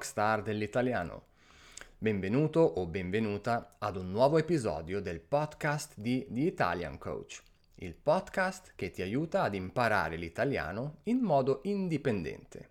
rockstar dell'italiano. Benvenuto o benvenuta ad un nuovo episodio del podcast di The Italian Coach, il podcast che ti aiuta ad imparare l'italiano in modo indipendente.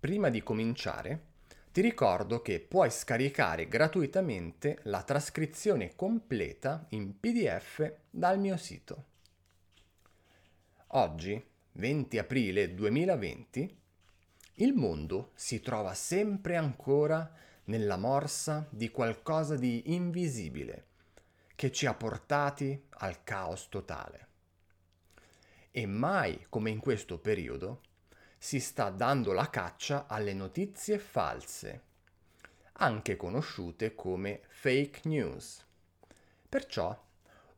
Prima di cominciare, ti ricordo che puoi scaricare gratuitamente la trascrizione completa in PDF dal mio sito. Oggi, 20 aprile 2020, il mondo si trova sempre ancora nella morsa di qualcosa di invisibile che ci ha portati al caos totale. E mai come in questo periodo si sta dando la caccia alle notizie false, anche conosciute come fake news. Perciò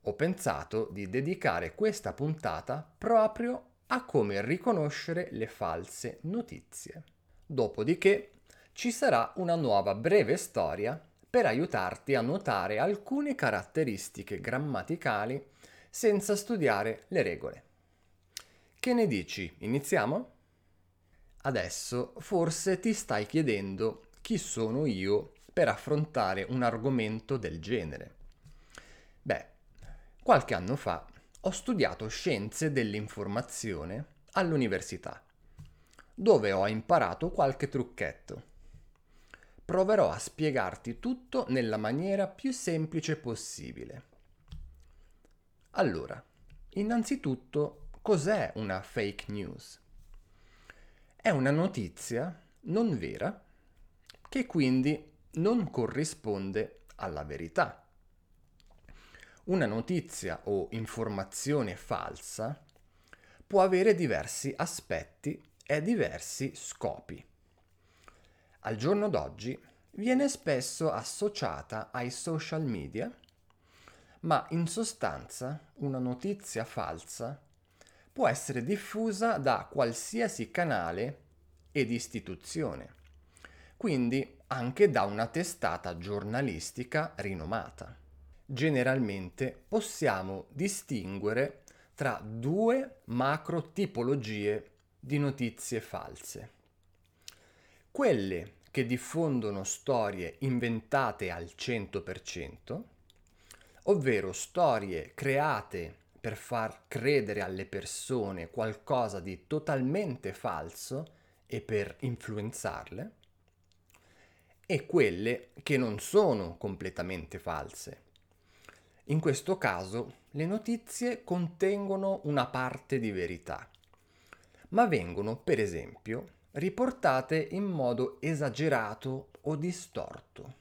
ho pensato di dedicare questa puntata proprio a come riconoscere le false notizie. Dopodiché ci sarà una nuova breve storia per aiutarti a notare alcune caratteristiche grammaticali senza studiare le regole. Che ne dici? Iniziamo? Adesso forse ti stai chiedendo chi sono io per affrontare un argomento del genere. Beh, qualche anno fa ho studiato scienze dell'informazione all'università, dove ho imparato qualche trucchetto. Proverò a spiegarti tutto nella maniera più semplice possibile. Allora, innanzitutto, cos'è una fake news? È una notizia non vera che quindi non corrisponde alla verità una notizia o informazione falsa può avere diversi aspetti e diversi scopi. Al giorno d'oggi viene spesso associata ai social media, ma in sostanza una notizia falsa può essere diffusa da qualsiasi canale ed istituzione, quindi anche da una testata giornalistica rinomata generalmente possiamo distinguere tra due macro tipologie di notizie false. Quelle che diffondono storie inventate al 100%, ovvero storie create per far credere alle persone qualcosa di totalmente falso e per influenzarle, e quelle che non sono completamente false, in questo caso le notizie contengono una parte di verità, ma vengono, per esempio, riportate in modo esagerato o distorto.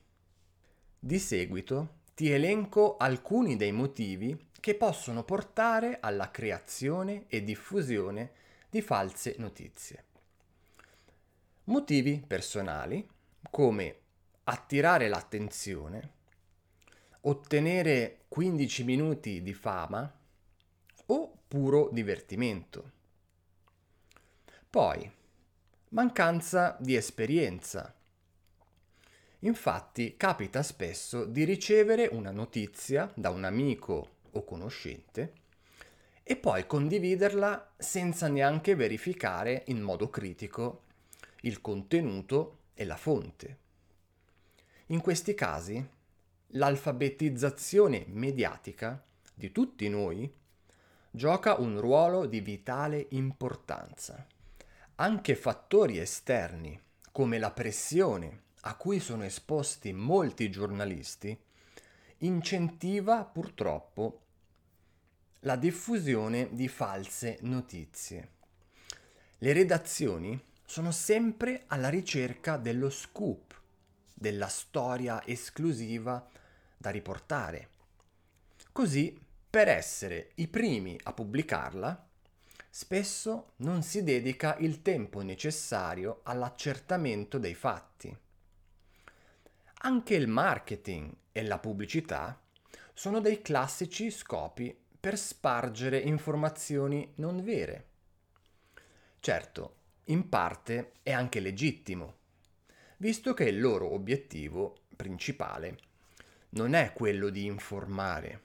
Di seguito ti elenco alcuni dei motivi che possono portare alla creazione e diffusione di false notizie. Motivi personali come attirare l'attenzione, ottenere 15 minuti di fama o puro divertimento. Poi, mancanza di esperienza. Infatti capita spesso di ricevere una notizia da un amico o conoscente e poi condividerla senza neanche verificare in modo critico il contenuto e la fonte. In questi casi l'alfabetizzazione mediatica di tutti noi gioca un ruolo di vitale importanza. Anche fattori esterni, come la pressione a cui sono esposti molti giornalisti, incentiva purtroppo la diffusione di false notizie. Le redazioni sono sempre alla ricerca dello scoop, della storia esclusiva da riportare. Così, per essere i primi a pubblicarla, spesso non si dedica il tempo necessario all'accertamento dei fatti. Anche il marketing e la pubblicità sono dei classici scopi per spargere informazioni non vere. Certo, in parte è anche legittimo, visto che il loro obiettivo principale non è quello di informare,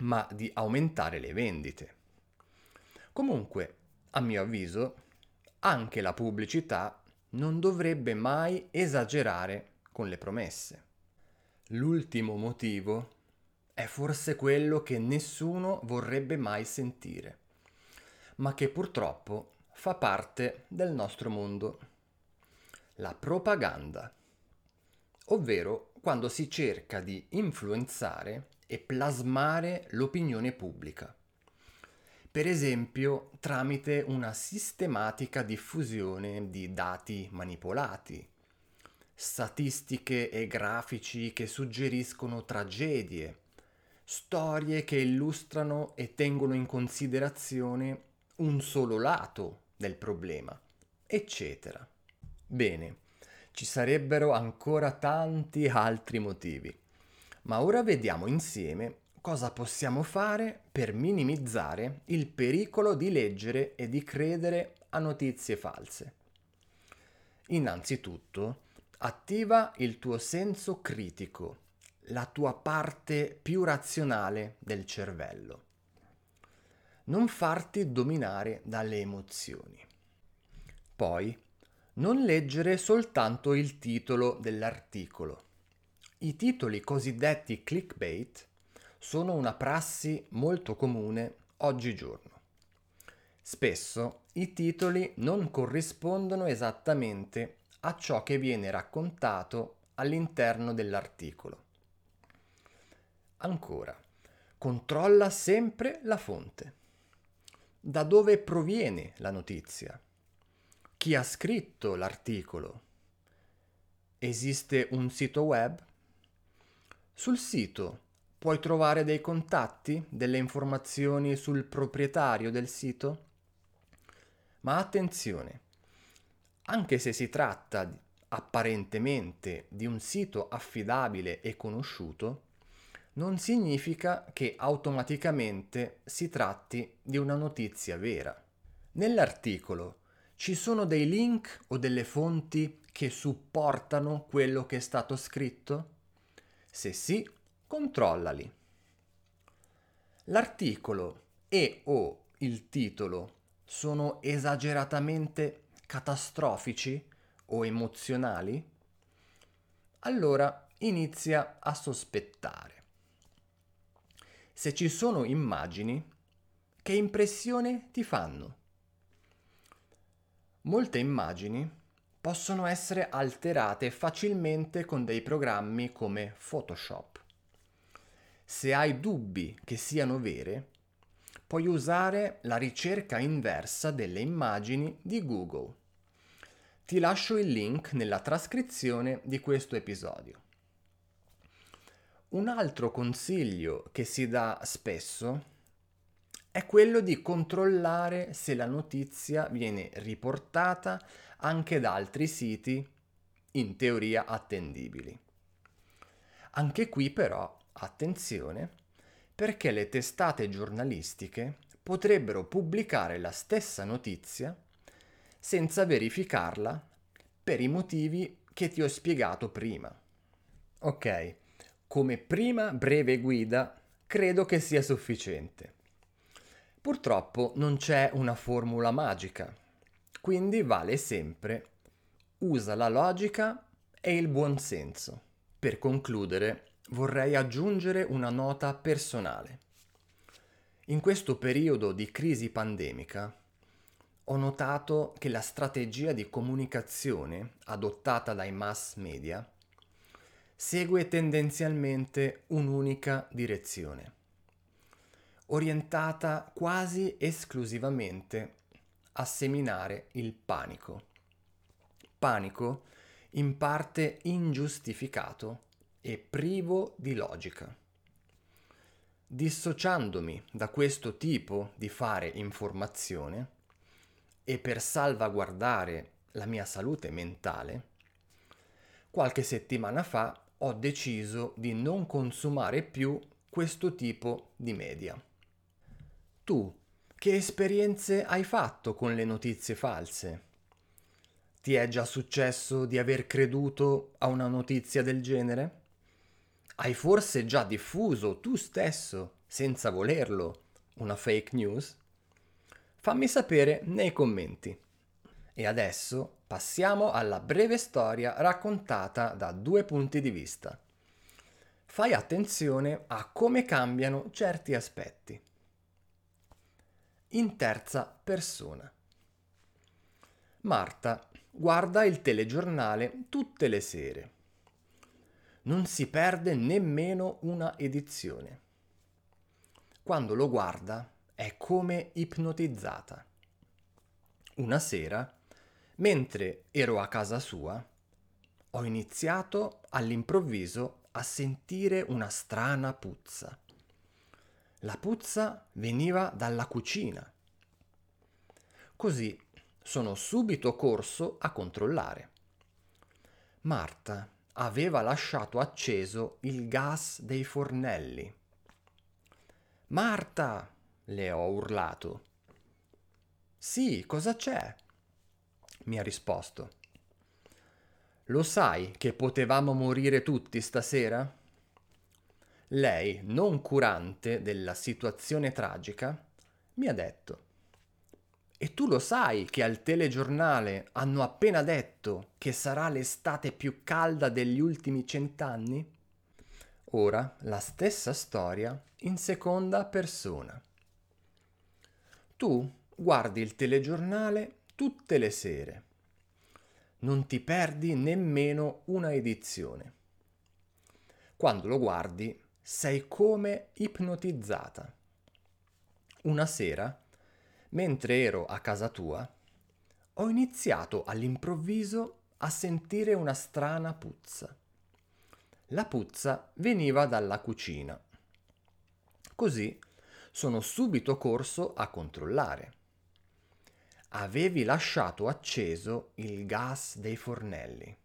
ma di aumentare le vendite. Comunque, a mio avviso, anche la pubblicità non dovrebbe mai esagerare con le promesse. L'ultimo motivo è forse quello che nessuno vorrebbe mai sentire, ma che purtroppo fa parte del nostro mondo. La propaganda, ovvero quando si cerca di influenzare e plasmare l'opinione pubblica. Per esempio tramite una sistematica diffusione di dati manipolati, statistiche e grafici che suggeriscono tragedie, storie che illustrano e tengono in considerazione un solo lato del problema, eccetera. Bene, ci sarebbero ancora tanti altri motivi, ma ora vediamo insieme cosa possiamo fare per minimizzare il pericolo di leggere e di credere a notizie false. Innanzitutto, attiva il tuo senso critico, la tua parte più razionale del cervello. Non farti dominare dalle emozioni. Poi, non leggere soltanto il titolo dell'articolo. I titoli cosiddetti clickbait sono una prassi molto comune oggigiorno. Spesso i titoli non corrispondono esattamente a ciò che viene raccontato all'interno dell'articolo. Ancora, controlla sempre la fonte. Da dove proviene la notizia? Chi ha scritto l'articolo? Esiste un sito web? Sul sito puoi trovare dei contatti, delle informazioni sul proprietario del sito? Ma attenzione, anche se si tratta apparentemente di un sito affidabile e conosciuto, non significa che automaticamente si tratti di una notizia vera. Nell'articolo ci sono dei link o delle fonti che supportano quello che è stato scritto? Se sì, controllali. L'articolo e o il titolo sono esageratamente catastrofici o emozionali, allora inizia a sospettare. Se ci sono immagini, che impressione ti fanno? Molte immagini possono essere alterate facilmente con dei programmi come Photoshop. Se hai dubbi che siano vere, puoi usare la ricerca inversa delle immagini di Google. Ti lascio il link nella trascrizione di questo episodio. Un altro consiglio che si dà spesso è quello di controllare se la notizia viene riportata anche da altri siti in teoria attendibili. Anche qui però, attenzione, perché le testate giornalistiche potrebbero pubblicare la stessa notizia senza verificarla per i motivi che ti ho spiegato prima. Ok, come prima breve guida credo che sia sufficiente. Purtroppo non c'è una formula magica, quindi vale sempre usa la logica e il buonsenso. Per concludere, vorrei aggiungere una nota personale. In questo periodo di crisi pandemica ho notato che la strategia di comunicazione adottata dai mass media segue tendenzialmente un'unica direzione, orientata quasi esclusivamente a seminare il panico. Panico in parte ingiustificato e privo di logica. Dissociandomi da questo tipo di fare informazione e per salvaguardare la mia salute mentale, qualche settimana fa ho deciso di non consumare più questo tipo di media. Tu, che esperienze hai fatto con le notizie false? Ti è già successo di aver creduto a una notizia del genere? Hai forse già diffuso tu stesso, senza volerlo, una fake news? Fammi sapere nei commenti. E adesso passiamo alla breve storia raccontata da due punti di vista. Fai attenzione a come cambiano certi aspetti. In terza persona. Marta guarda il telegiornale tutte le sere. Non si perde nemmeno una edizione. Quando lo guarda è come ipnotizzata. Una sera, mentre ero a casa sua, ho iniziato all'improvviso a sentire una strana puzza. La puzza veniva dalla cucina. Così sono subito corso a controllare. Marta aveva lasciato acceso il gas dei fornelli. Marta, le ho urlato. Sì, cosa c'è? mi ha risposto. Lo sai che potevamo morire tutti stasera? Lei, non curante della situazione tragica, mi ha detto e tu lo sai che al telegiornale hanno appena detto che sarà l'estate più calda degli ultimi cent'anni? Ora la stessa storia in seconda persona. Tu guardi il telegiornale tutte le sere. Non ti perdi nemmeno una edizione. Quando lo guardi sei come ipnotizzata. Una sera mentre ero a casa tua, ho iniziato all'improvviso a sentire una strana puzza. La puzza veniva dalla cucina. Così sono subito corso a controllare. Avevi lasciato acceso il gas dei fornelli.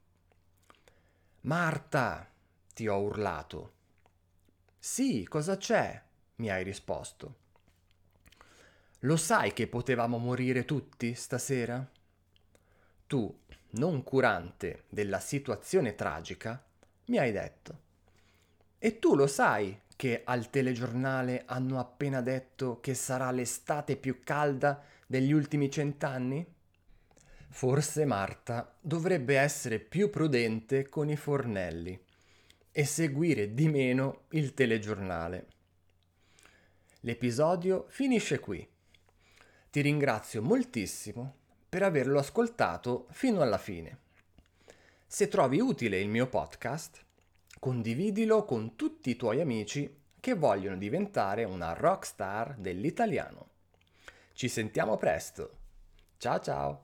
Marta, ti ho urlato. Sì, cosa c'è? mi hai risposto. Lo sai che potevamo morire tutti stasera? Tu, non curante della situazione tragica, mi hai detto. E tu lo sai che al telegiornale hanno appena detto che sarà l'estate più calda degli ultimi cent'anni? Forse Marta dovrebbe essere più prudente con i fornelli e seguire di meno il telegiornale. L'episodio finisce qui. Ti ringrazio moltissimo per averlo ascoltato fino alla fine. Se trovi utile il mio podcast, condividilo con tutti i tuoi amici che vogliono diventare una rockstar dell'italiano. Ci sentiamo presto. Ciao ciao!